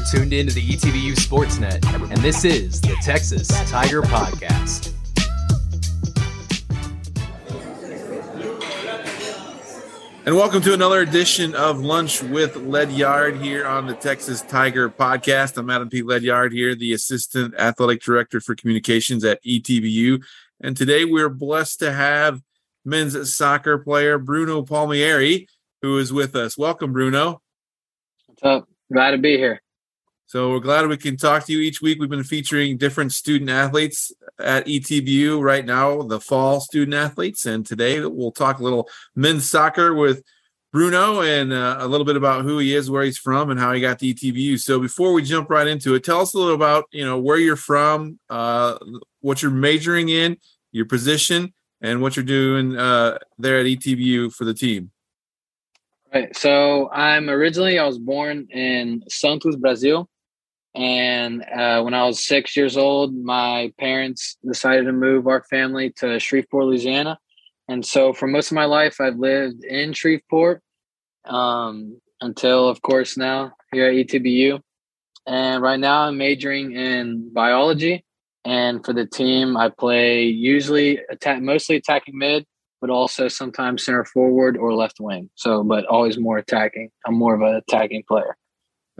You're tuned into the ETBU Sportsnet, and this is the Texas Tiger Podcast. And welcome to another edition of Lunch with Ledyard here on the Texas Tiger Podcast. I'm Adam P. Ledyard here, the Assistant Athletic Director for Communications at ETBU. And today we're blessed to have men's soccer player Bruno Palmieri, who is with us. Welcome, Bruno. What's up? Glad to be here. So we're glad we can talk to you each week. We've been featuring different student athletes at ETBU right now, the fall student athletes. And today we'll talk a little men's soccer with Bruno and uh, a little bit about who he is, where he's from, and how he got to ETBU. So before we jump right into it, tell us a little about you know where you're from, uh, what you're majoring in, your position, and what you're doing uh, there at ETBU for the team. Right. So I'm originally I was born in Santos, Brazil. And uh, when I was six years old, my parents decided to move our family to Shreveport, Louisiana. And so for most of my life, I've lived in Shreveport um, until, of course, now here at ETBU. And right now, I'm majoring in biology. And for the team, I play usually attack, mostly attacking mid, but also sometimes center forward or left wing. So, but always more attacking. I'm more of an attacking player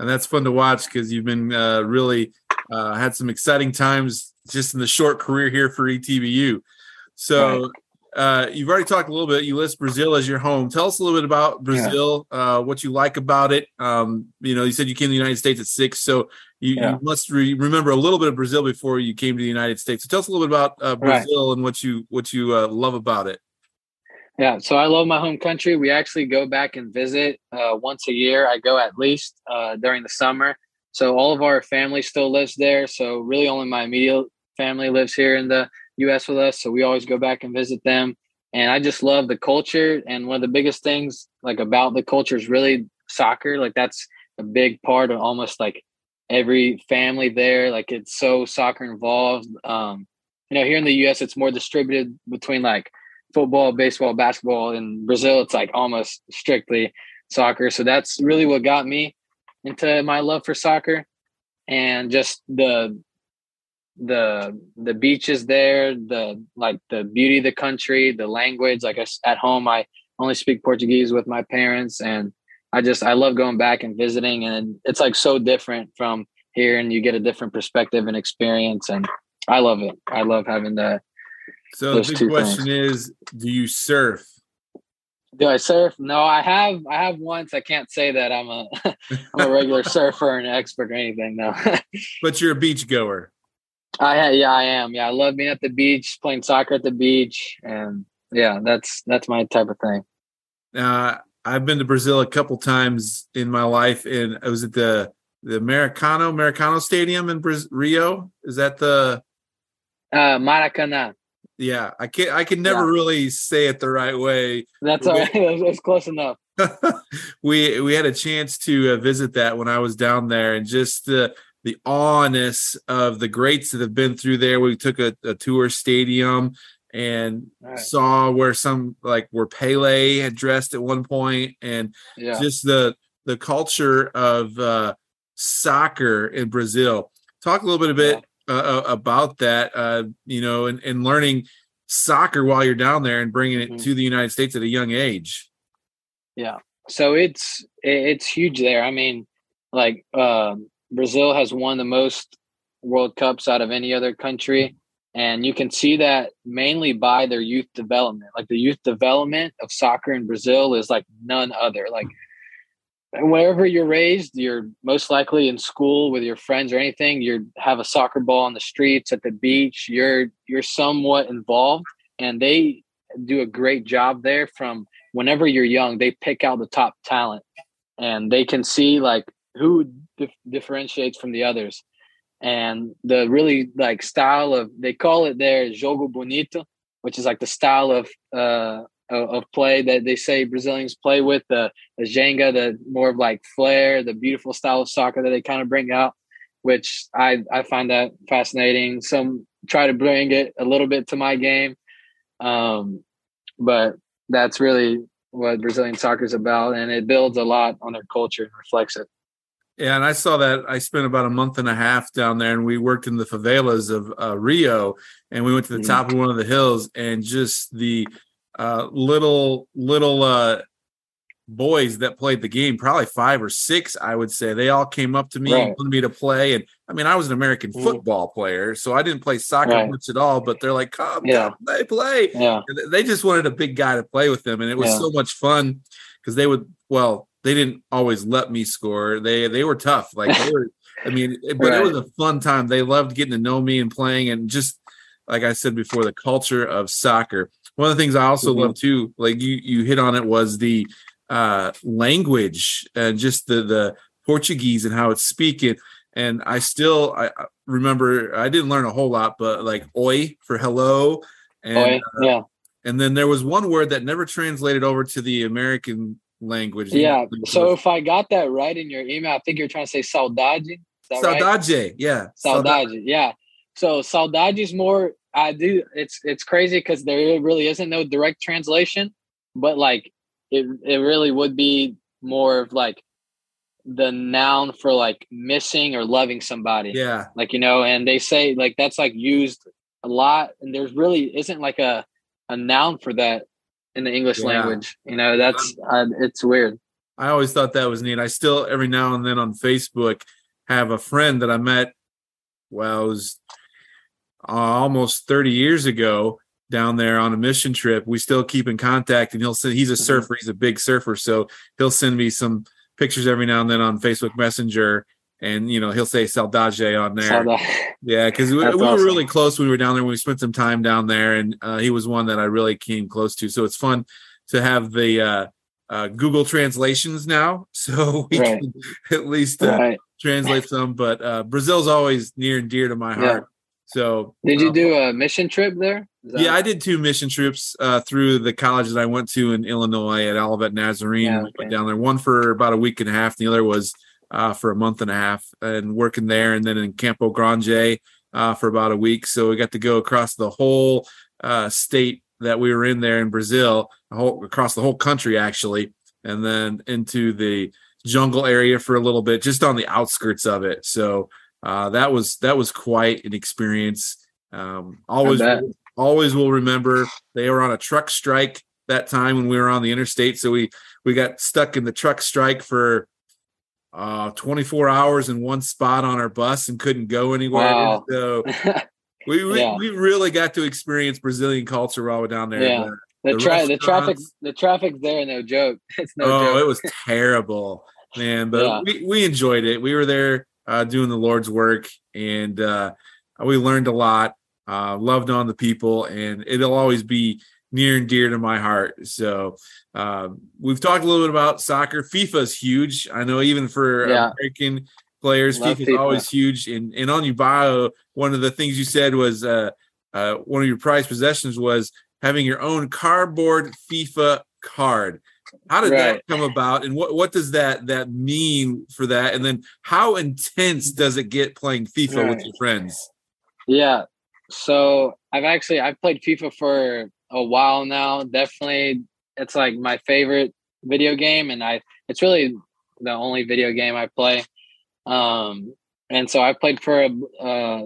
and that's fun to watch because you've been uh, really uh, had some exciting times just in the short career here for ETBU. So uh, you've already talked a little bit. You list Brazil as your home. Tell us a little bit about Brazil, yeah. Uh, what you like about it. Um, you know, you said you came to the United States at six, so you, yeah. you must re- remember a little bit of Brazil before you came to the United States. So tell us a little bit about uh, Brazil right. and what you what you uh, love about it. Yeah, so I love my home country. We actually go back and visit uh, once a year. I go at least uh, during the summer. So all of our family still lives there. So really, only my immediate family lives here in the U.S. with us. So we always go back and visit them. And I just love the culture. And one of the biggest things like about the culture is really soccer. Like that's a big part of almost like every family there. Like it's so soccer involved. Um, you know, here in the U.S., it's more distributed between like football, baseball, basketball. In Brazil, it's like almost strictly soccer. So that's really what got me into my love for soccer and just the the the beaches there the like the beauty of the country the language like I, at home i only speak portuguese with my parents and i just i love going back and visiting and it's like so different from here and you get a different perspective and experience and i love it i love having the so the big question things. is, do you surf? Do I surf? No, I have. I have once. I can't say that I'm a I'm a regular surfer and expert or anything. No. but you're a beach goer. I yeah, I am. Yeah, I love being at the beach, playing soccer at the beach, and yeah, that's that's my type of thing. Uh, I've been to Brazil a couple times in my life, and I was at the the Americano Maracano Stadium in Brazil, Rio. Is that the uh, Maracanã? Yeah, I can't. I can never yeah. really say it the right way. That's all right. It's close enough. we we had a chance to uh, visit that when I was down there, and just the the awness of the greats that have been through there. We took a, a tour stadium and right. saw where some like where Pele had dressed at one point, and yeah. just the the culture of uh, soccer in Brazil. Talk a little bit a bit uh, uh, about that, uh, you know, and, and learning soccer while you're down there and bringing it mm-hmm. to the United States at a young age. Yeah. So it's it's huge there. I mean, like uh, Brazil has won the most World Cups out of any other country, and you can see that mainly by their youth development. Like the youth development of soccer in Brazil is like none other. Like wherever you're raised, you're most likely in school with your friends or anything. You have a soccer ball on the streets, at the beach. You're you're somewhat involved, and they do a great job there. From whenever you're young, they pick out the top talent, and they can see like who dif- differentiates from the others. And the really like style of they call it there jogo bonito, which is like the style of uh, of, play that they say Brazilians play with the, the ginga, the more of like flair, the beautiful style of soccer that they kind of bring out, which I, I find that fascinating. Some try to bring it a little bit to my game. Um, but that's really what Brazilian soccer is about. And it builds a lot on their culture and reflects it. Yeah, and I saw that. I spent about a month and a half down there, and we worked in the favelas of uh, Rio, and we went to the mm-hmm. top of one of the hills, and just the uh, little little uh, boys that played the game, probably five or six, I would say. They all came up to me right. and wanted me to play. And I mean, I was an American mm-hmm. football player, so I didn't play soccer right. much at all, but they're like, come, yeah. come, they play. Yeah. They just wanted a big guy to play with them. And it was yeah. so much fun because they would, well, they didn't always let me score. They they were tough. Like they were, I mean, but right. it was a fun time. They loved getting to know me and playing and just like I said before, the culture of soccer. One of the things I also mm-hmm. love too, like you you hit on it, was the uh, language and just the the Portuguese and how it's speaking. And I still I remember I didn't learn a whole lot, but like oi for hello, and oi, uh, yeah. Uh, and then there was one word that never translated over to the American language. Yeah. So if I got that right in your email, I think you're trying to say saudade. Saudade, right? yeah. Saudade, saudade, yeah. So saudade is more. I do. It's it's crazy because there really isn't no direct translation, but like it it really would be more of like the noun for like missing or loving somebody. Yeah. Like, you know, and they say like that's like used a lot and there's really isn't like a a noun for that in the English yeah. language. You know, that's uh, it's weird. I always thought that was neat. I still every now and then on Facebook have a friend that I met well, was uh, almost 30 years ago down there on a mission trip. We still keep in contact, and he'll send. He's a mm-hmm. surfer. He's a big surfer, so he'll send me some pictures every now and then on Facebook Messenger, and you know he'll say "Saudade" on there. Yeah, because we, we, were awesome. really close when we were down there. When we spent some time down there, and uh, he was one that I really came close to. So it's fun to have the uh, uh, Google translations now, so we right. can at least uh, right. translate some. But uh, Brazil's always near and dear to my heart. So, did you um, do a mission trip there? Yeah, I did two mission trips uh, through the college that I went to in Illinois at Olivet Nazarene. Yeah, okay. Went down there one for about a week and a half, and the other was uh, for a month and a half, and working there, and then in Campo Grande uh, for about a week. So we got to go across the whole uh, state that we were in there in Brazil, whole, across the whole country actually, and then into the jungle area for a little bit, just on the outskirts of it. So uh, that was that was quite an experience. Um, always always will remember they were on a truck strike that time when we were on the interstate, so we we got stuck in the truck strike for uh 24 hours in one spot on our bus and couldn't go anywhere. Wow. So we we, yeah. we really got to experience Brazilian culture while we're down there. Yeah. The, the, the, tra- the traffic the traffic's there, no joke. It's no joke. oh, joke. it was terrible, man. But yeah. we, we enjoyed it. We were there uh, doing the Lord's work, and uh, we learned a lot. Uh, loved on the people, and it'll always be near and dear to my heart. So uh, we've talked a little bit about soccer. FIFA is huge. I know even for yeah. American players, FIFA is always huge. And and on your bio, one of the things you said was uh, uh, one of your prized possessions was having your own cardboard FIFA card. How did right. that come about, and what what does that that mean for that? And then how intense does it get playing FIFA right. with your friends? Yeah, so I've actually I've played FIFA for a while now. Definitely, it's like my favorite video game, and I it's really the only video game I play. Um, and so I played for a, uh,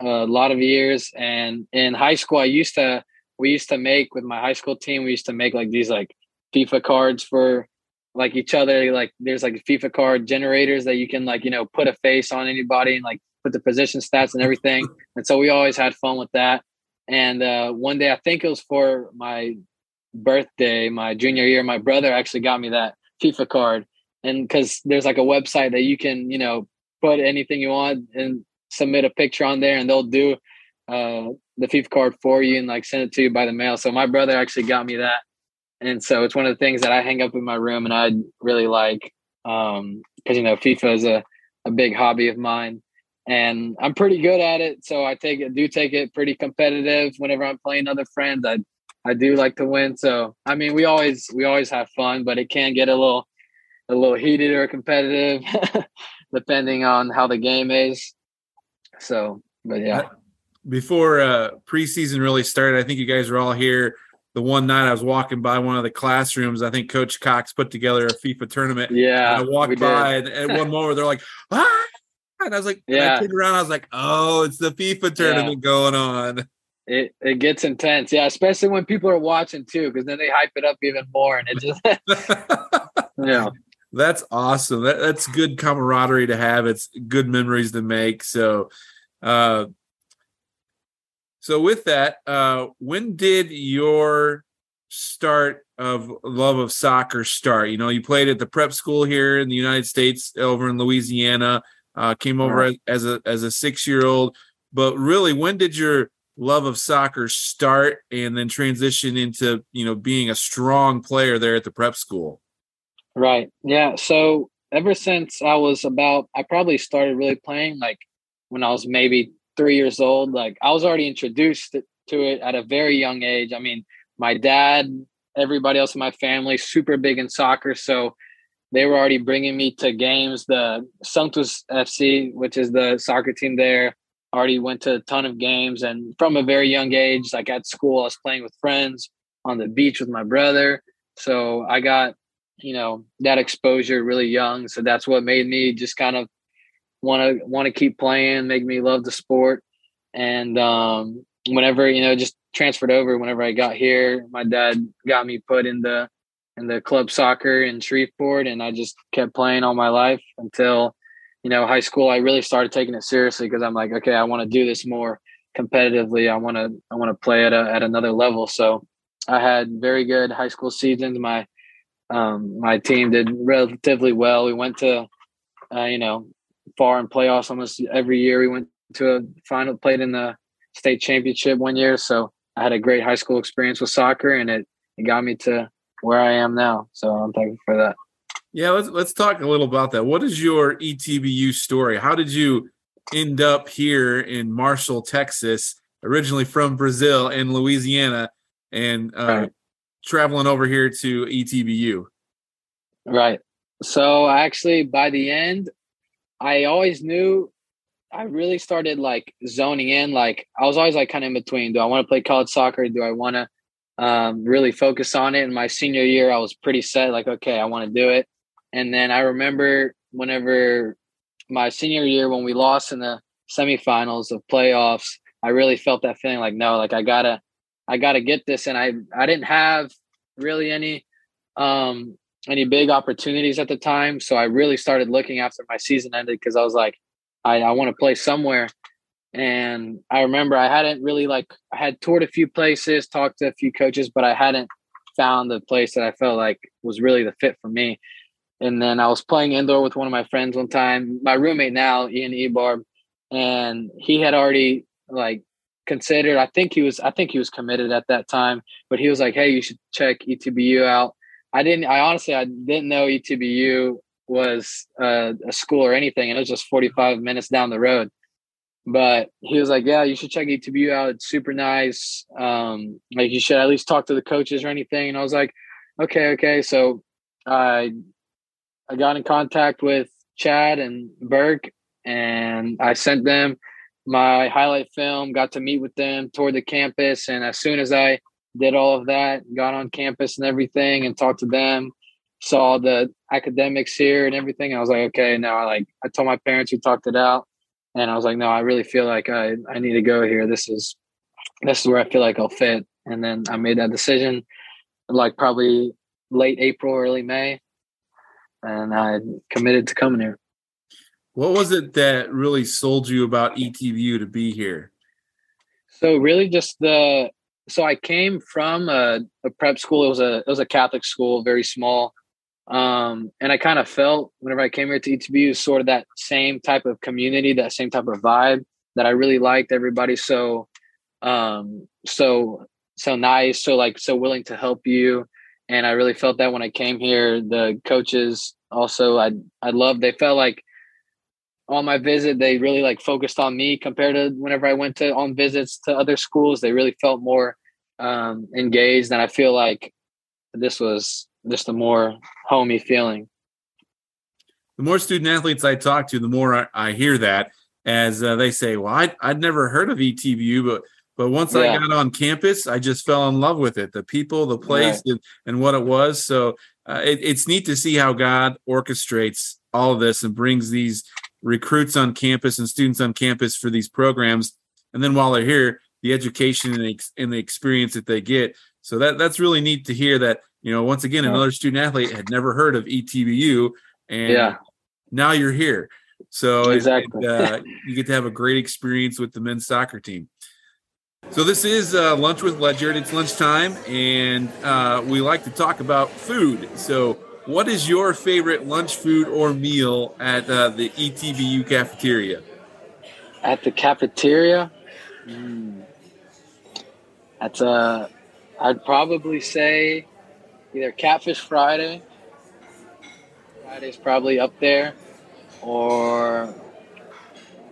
a lot of years. And in high school, I used to we used to make with my high school team. We used to make like these like FIFA cards for like each other. Like there's like FIFA card generators that you can like, you know, put a face on anybody and like put the position stats and everything. And so we always had fun with that. And uh, one day, I think it was for my birthday, my junior year, my brother actually got me that FIFA card. And because there's like a website that you can, you know, put anything you want and submit a picture on there and they'll do uh, the FIFA card for you and like send it to you by the mail. So my brother actually got me that and so it's one of the things that I hang up in my room and I really like um because you know FIFA is a, a big hobby of mine. And I'm pretty good at it so I take it do take it pretty competitive whenever I'm playing other friends. I I do like to win. So I mean we always we always have fun but it can get a little a little heated or competitive depending on how the game is. So but yeah. Before uh preseason really started I think you guys were all here the one night I was walking by one of the classrooms. I think Coach Cox put together a FIFA tournament. Yeah, and I walked by, and at one moment they're like, "Ah!" And I was like, yeah. I turned around, I was like, "Oh, it's the FIFA tournament yeah. going on." It it gets intense, yeah, especially when people are watching too, because then they hype it up even more, and it just yeah. That's awesome. That, that's good camaraderie to have. It's good memories to make. So, uh, so with that, uh, when did your start of love of soccer start? You know, you played at the prep school here in the United States, over in Louisiana. Uh, came over as a as a six year old, but really, when did your love of soccer start, and then transition into you know being a strong player there at the prep school? Right. Yeah. So ever since I was about, I probably started really playing like when I was maybe three years old. Like I was already introduced to it at a very young age. I mean, my dad, everybody else in my family, super big in soccer. So they were already bringing me to games. The Santos FC, which is the soccer team there, already went to a ton of games. And from a very young age, like at school, I was playing with friends on the beach with my brother. So I got, you know, that exposure really young. So that's what made me just kind of want to want to keep playing, make me love the sport. And um, whenever you know, just transferred over. Whenever I got here, my dad got me put in the in the club soccer in Shreveport, and I just kept playing all my life until you know high school. I really started taking it seriously because I'm like, okay, I want to do this more competitively. I want to I want to play at a, at another level. So I had very good high school seasons. My um, my team did relatively well. We went to uh, you know far in playoffs almost every year. We went to a final, played in the state championship one year. So I had a great high school experience with soccer, and it it got me to where I am now. So I'm thankful for that. Yeah, let's let's talk a little about that. What is your ETBU story? How did you end up here in Marshall, Texas, originally from Brazil and Louisiana, and uh, right. traveling over here to ETBU? Right. So actually, by the end, I always knew I really started like zoning in. Like I was always like kind of in between. Do I want to play college soccer? Do I want to um, really focus on it? In my senior year, I was pretty set. Like, okay, I want to do it. And then I remember whenever my senior year when we lost in the semifinals of playoffs, I really felt that feeling like no, like I gotta, I gotta get this. And I I didn't have really any um any big opportunities at the time. So I really started looking after my season ended because I was like, I, I want to play somewhere. And I remember I hadn't really like I had toured a few places, talked to a few coaches, but I hadn't found the place that I felt like was really the fit for me. And then I was playing indoor with one of my friends one time, my roommate now, Ian Ebarb, and he had already like considered. I think he was, I think he was committed at that time, but he was like, "Hey, you should check ETBU out." I didn't. I honestly, I didn't know ETBU was uh, a school or anything, and it was just 45 minutes down the road. But he was like, "Yeah, you should check ETBU out. It's super nice. Um, like you should at least talk to the coaches or anything." And I was like, "Okay, okay." So I I got in contact with Chad and Burke, and I sent them my highlight film. Got to meet with them, toured the campus, and as soon as I did all of that, got on campus and everything, and talked to them. Saw the academics here and everything. I was like, okay, now I like I told my parents we talked it out, and I was like, no, I really feel like I I need to go here. This is this is where I feel like I'll fit. And then I made that decision, like probably late April, early May, and I committed to coming here. What was it that really sold you about ETBU to be here? So really, just the so I came from a, a, prep school. It was a it was a Catholic school, very small. Um, and I kind of felt whenever I came here to ETBU, sort of that same type of community, that same type of vibe that I really liked. Everybody so um so so nice, so like so willing to help you. And I really felt that when I came here. The coaches also I I loved they felt like on my visit they really like focused on me compared to whenever i went to on visits to other schools they really felt more um, engaged and i feel like this was just a more homey feeling the more student athletes i talk to the more i, I hear that as uh, they say well I'd, I'd never heard of etbu but But once Yeah. I got on campus, I just fell in love with it. The people, the place, and, and what it was. So uh, it, it's neat to see how God orchestrates all of this and brings these recruits on campus and students on campus for these programs. And then while they're here, the education and the, and the experience that they get. So that that's really neat to hear that, you know, once again, another student athlete had never heard of ETBU and Yeah. now you're here. So Exactly. it, uh, you get to have a great experience with the men's soccer team. So this is uh, lunch with Ledyard. It's lunchtime, and uh, we like to talk about food. So, what is your favorite lunch food or meal at uh, the ETBU cafeteria? At the cafeteria, mm, that's a. I'd probably say either Catfish Friday. Friday's probably up there, or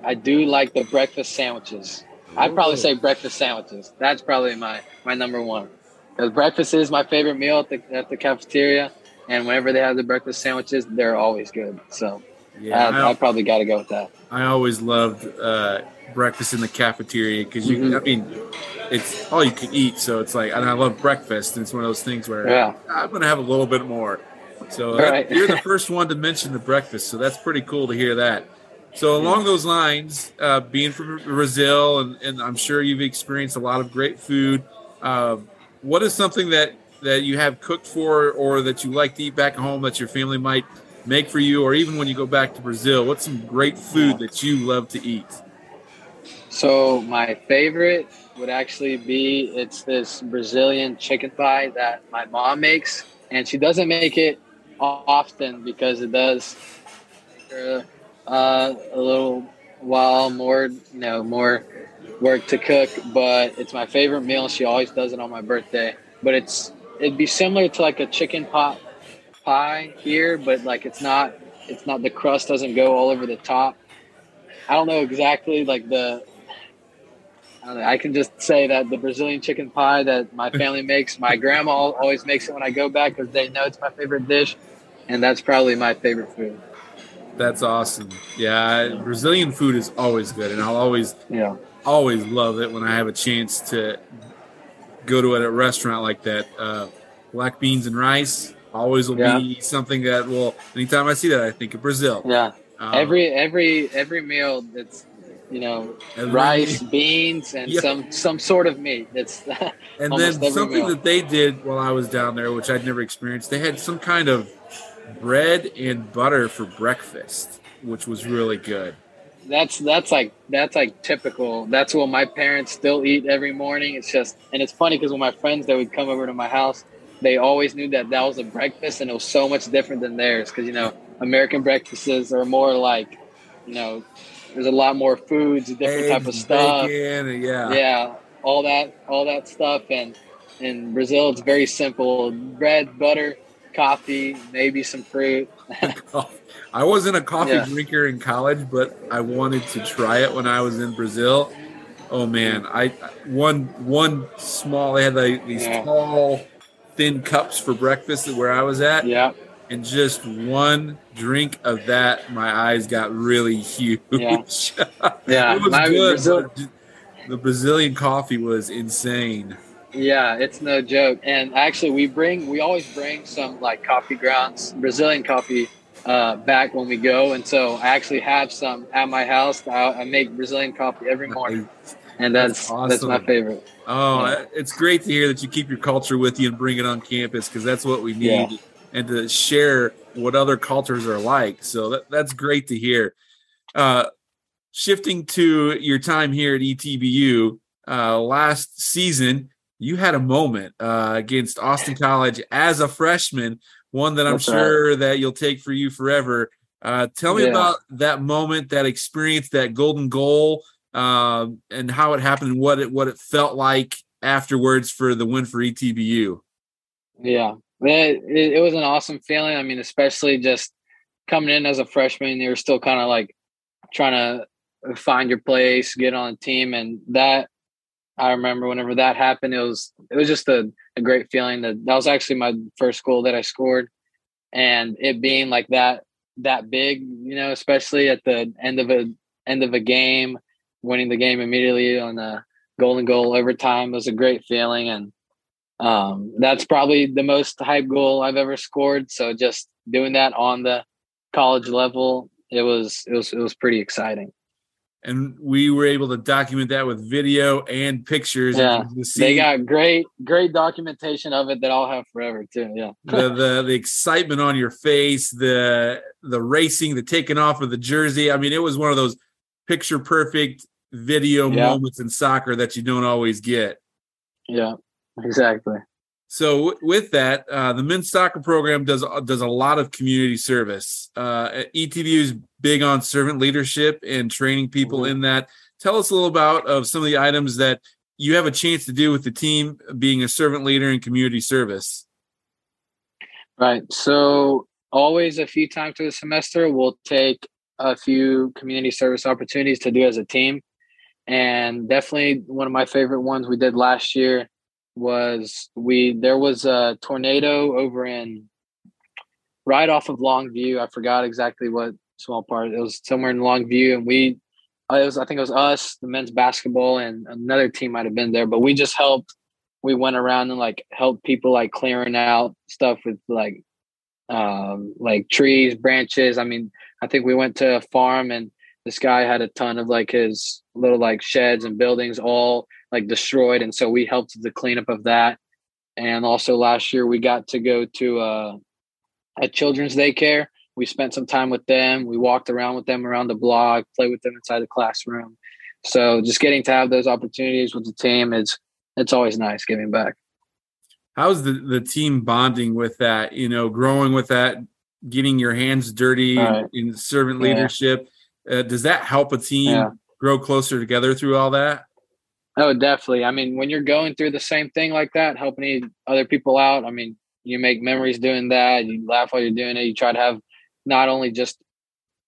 I do like the breakfast sandwiches. I'd probably say breakfast sandwiches. That's probably my my number one because breakfast is my favorite meal at the at the cafeteria, and whenever they have the breakfast sandwiches, they're always good. So Yeah, I, I, probably got to go with that. I always loved uh, breakfast in the cafeteria because you, Mhm. I mean, it's all you can eat. So it's like, and I love breakfast. And it's one of those things where Yeah. I'm going to have a little bit more. So that- Right. you're the first one to mention the breakfast. So that's pretty cool to hear that. So along those lines, uh, being from Brazil, and, and I'm sure you've experienced a lot of great food. Uh, what is something that that you have cooked for, or that you like to eat back home that your family might make for you, or even when you go back to Brazil? What's some great food that you love to eat? So my favorite would actually be it's this Brazilian chicken thigh that my mom makes, and she doesn't make it often because it does uh, a little while more, you know, more work to cook. But it's my favorite meal. She always does it on my birthday. But it's it'd be similar to like a chicken pot pie here, but like it's not. It's not the crust doesn't go all over the top. I don't know exactly like the I, don't know, I can just say that the Brazilian chicken pie that my family makes, my grandma always makes it when I go back because they know it's my favorite dish, and that's probably my favorite food. That's awesome. Yeah, Brazilian food is always good, and I'll always Yeah, always love it when I have a chance to go to at a restaurant like that. Uh, black beans and rice always will Yeah. be something that will. Anytime I see that, I think of Brazil. yeah. Um, Every every every meal that's you know rice, beans, and Yeah. some some sort of meat. It's and then something meal. that they did while I was down there, which I'd never experienced. They had some kind of bread and butter for breakfast, which was really good. That's that's like that's like typical. That's what my parents still eat every morning. It's just and it's funny because when my friends that would come over to my house, they always knew that that was a breakfast, and it was so much different than theirs. Because you know, American breakfasts are more like, you know, there's a lot more foods, different type of stuff. bacon, yeah. Yeah, all that all that stuff, and in Brazil it's very simple: bread, butter, coffee, maybe some fruit. I wasn't a coffee Yeah. drinker in college, but I wanted to try it when I was in Brazil. Oh man, I one one small. They had like these Yeah. tall, thin cups for breakfast where I was at, Yeah, and just one drink of that, my eyes got really huge. Yeah. yeah. it was good. Brazil- the Brazilian coffee was insane. Yeah, it's no joke. And actually, we bring we always bring some like coffee grounds, Brazilian coffee, uh, back when we go. And so I actually have some at my house. I, I make Brazilian coffee every morning, and That's that's that's, my favorite. Oh, Yeah. it's great to hear that you keep your culture with you and bring it on campus because that's what we Yeah. need, and to share what other cultures are like. So that, that's great to hear. Uh, shifting to your time here at ETBU, uh, last season you had a moment uh, against Austin College as a freshman, one that I'm That's right. sure that you'll take for you forever. Uh, tell me Yeah. about that moment, that experience, that golden goal, um, and how it happened, and what it what it felt like afterwards for the win for ETBU. Yeah, it, it, was an awesome feeling. I mean, especially just coming in as a freshman, you're still kind of like trying to find your place, get on a team, and that I remember whenever that happened, it was it was just a, a great feeling. That that was actually my first goal that I scored, and it being like that that big, you know, especially at the end of a end of a game, winning the game immediately on a golden goal overtime was a great feeling, and um, that's probably the most hype goal I've ever scored. So just doing that on the college level, it was it was it was pretty exciting and we were able to document that with video and pictures. Yeah, they got great, great documentation of it that I'll have forever too. Yeah, the, the the excitement on your face, the the racing, the taking off of the jersey. I mean, it was one of those picture perfect video yeah. moments in soccer that you don't always get. Yeah, exactly. So w- with that, uh, the men's soccer program does does a lot of community service. Uh, ETBU is big on servant leadership and training people mm-hmm. in that. Tell us a little about of some of the items that you have a chance to do with the team being a servant leader in community service. Right. So always a few times through the semester, we'll take a few community service opportunities to do as a team. And definitely one of my favorite ones we did last year was we there was a tornado over in right off of Longview. I forgot exactly what small part. It was somewhere in Longview, and we uh, it was I think it was us, the men's basketball, and another team might have been there. But we just helped. We went around and like helped people like clearing out stuff with like um like trees, branches. I mean, I think we went to a farm and this guy had a ton of like his little like sheds and buildings all like destroyed and so we helped the cleanup of that and also last year we got to go to uh, a children's daycare we spent some time with them we walked around with them around the block played with them inside the classroom so just getting to have those opportunities with the team is it's always nice giving back how's the the team bonding with that you know growing with that getting your hands dirty right. in, servant leadership uh, does that help a team yeah. grow closer together through all that Oh, definitely. I mean, when you're going through the same thing like that, helping other people out, I mean, you make memories doing that. You laugh while you're doing it. You try to have not only just,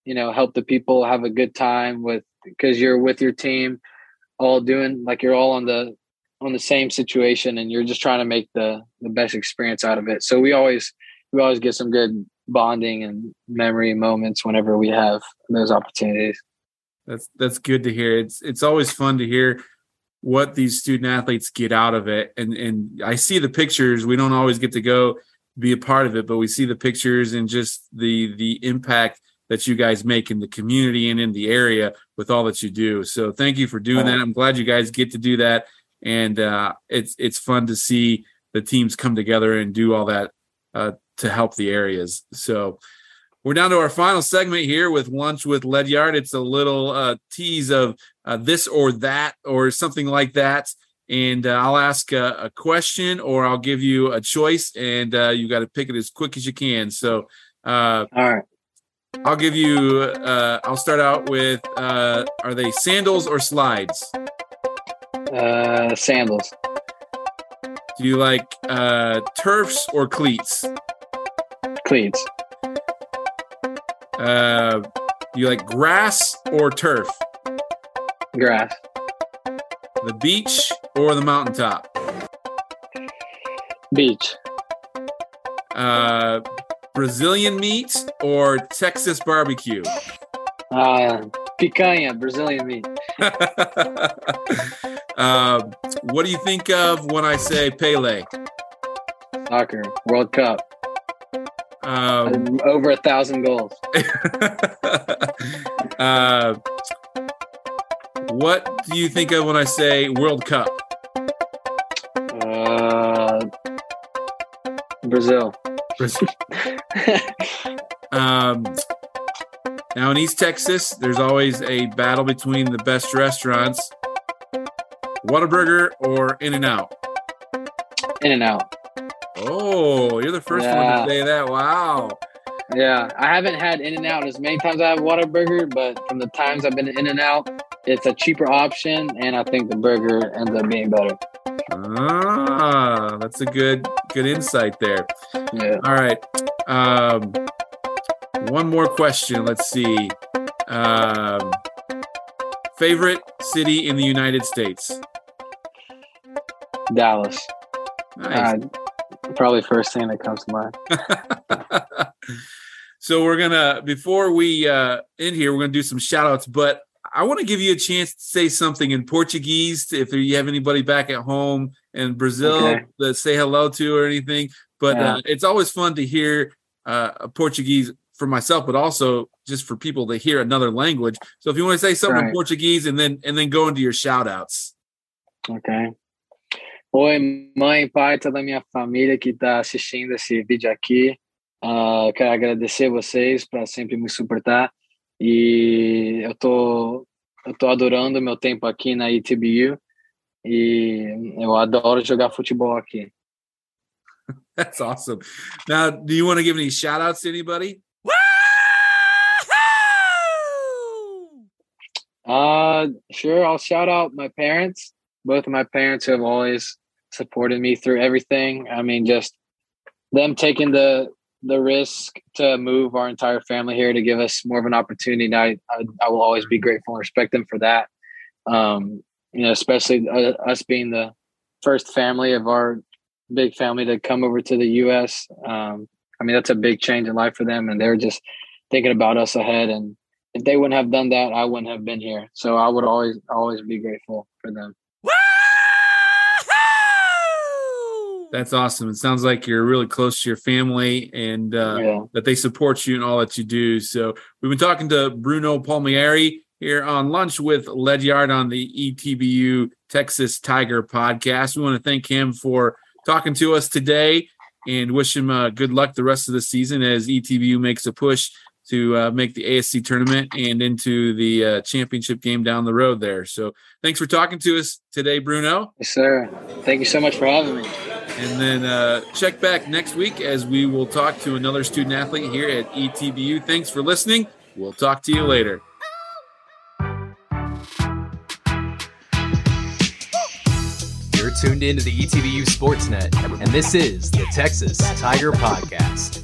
you know, help the people have a good time with because you're with your team, all doing like you're all on the on the same situation, and you're just trying to make the the best experience out of it. So we always we always get some good bonding and memory moments whenever we have those opportunities. That's that's good to hear. It's it's always fun to hear what these student athletes get out of it. And and I see the pictures. We don't always get to go be a part of it, but we see the pictures and just the the impact that you guys make in the community and in the area with all that you do. So thank you for doing that. I'm glad you guys get to do that. And uh, it's it's fun to see the teams come together and do all that uh, to help the areas. So we're down to our final segment here with lunch with Ledyard. It's a little uh, tease of uh, this or that or something like that. And uh, I'll ask a, a, question or I'll give you a choice, and uh, you got to pick it as quick as you can. So, uh, all right. I'll give you. Uh, I'll start out with: Are they sandals or slides? sandals. Do you like turfs or cleats? Cleats. Uh, you like grass or turf? Grass. The beach or the mountaintop? Beach. Uh, Brazilian meat or Texas barbecue? Uh, picanha, Brazilian meat. uh, what do you think of when I say Pele? Soccer, World Cup. Um, Over a thousand goals. uh, what do you think of when I say World Cup? Brazil. Brazil. um, now in East Texas, there's always a battle between the best restaurants: Whataburger or In and Out. In and Out. Oh, you're the first yeah. one to say that. Wow. Yeah, I haven't had In and Out as many times I have Whataburger, but from the times I've been In and Out, it's a cheaper option, and I think the burger ends up being better. Ah, that's a good good insight there. Yeah. All right. Um, one more question. Let's see. Um, favorite city in the United States? Dallas. Nice. Uh, probably first thing that comes to mind. so we're gonna before we uh end here, we're gonna do some shout outs, but I want to give you a chance to say something in Portuguese if you have anybody back at home in Brazil Okay. to say hello to or anything. But Yeah. uh, it's always fun to hear uh, Portuguese for myself, but also just for people to hear another language. So if you want to say something in Portuguese and then and then go into your shout outs. Ok. Oi, mãe, pai, toda a minha família que está assistindo esse vídeo aqui. Ah, quero agradecer vocês para sempre me suportar. E eu tô, eu tô adorando meu tempo aqui na ETBU. E eu adoro jogar futebol aqui. That's awesome. Now, do you want to give any shout outs to anybody? Uh, sure. I'll shout out my parents. Both of my parents have always supported me through everything. I mean, just them taking the the risk to move our entire family here to give us more of an opportunity. And I, I, I will always be grateful and respect them for that. Um, you know, especially uh, us being the first family of our big family to come over to the U.S. Um, I mean, that's a big change in life for them, and they're just thinking about us ahead. And if they wouldn't have done that, I wouldn't have been here. So I would always, always be grateful for them. That's awesome. It sounds like you're really close to your family and uh, yeah. that they support you in all that you do. So we've been talking to Bruno Palmieri here on lunch with Ledyard on the ETBU Texas Tiger podcast. We want to thank him for talking to us today and wish him uh, good luck the rest of the season as ETBU makes a push to uh, make the ASC tournament and into the uh, championship game down the road there. So thanks for talking to us today, Bruno. Yes, sir. Thank you so much for having me. And then uh, check back next week as we will talk to another student athlete here at ETBU. Thanks for listening. We'll talk to you later. You're tuned into the ETBU Sportsnet, and this is the Texas Tiger Podcast.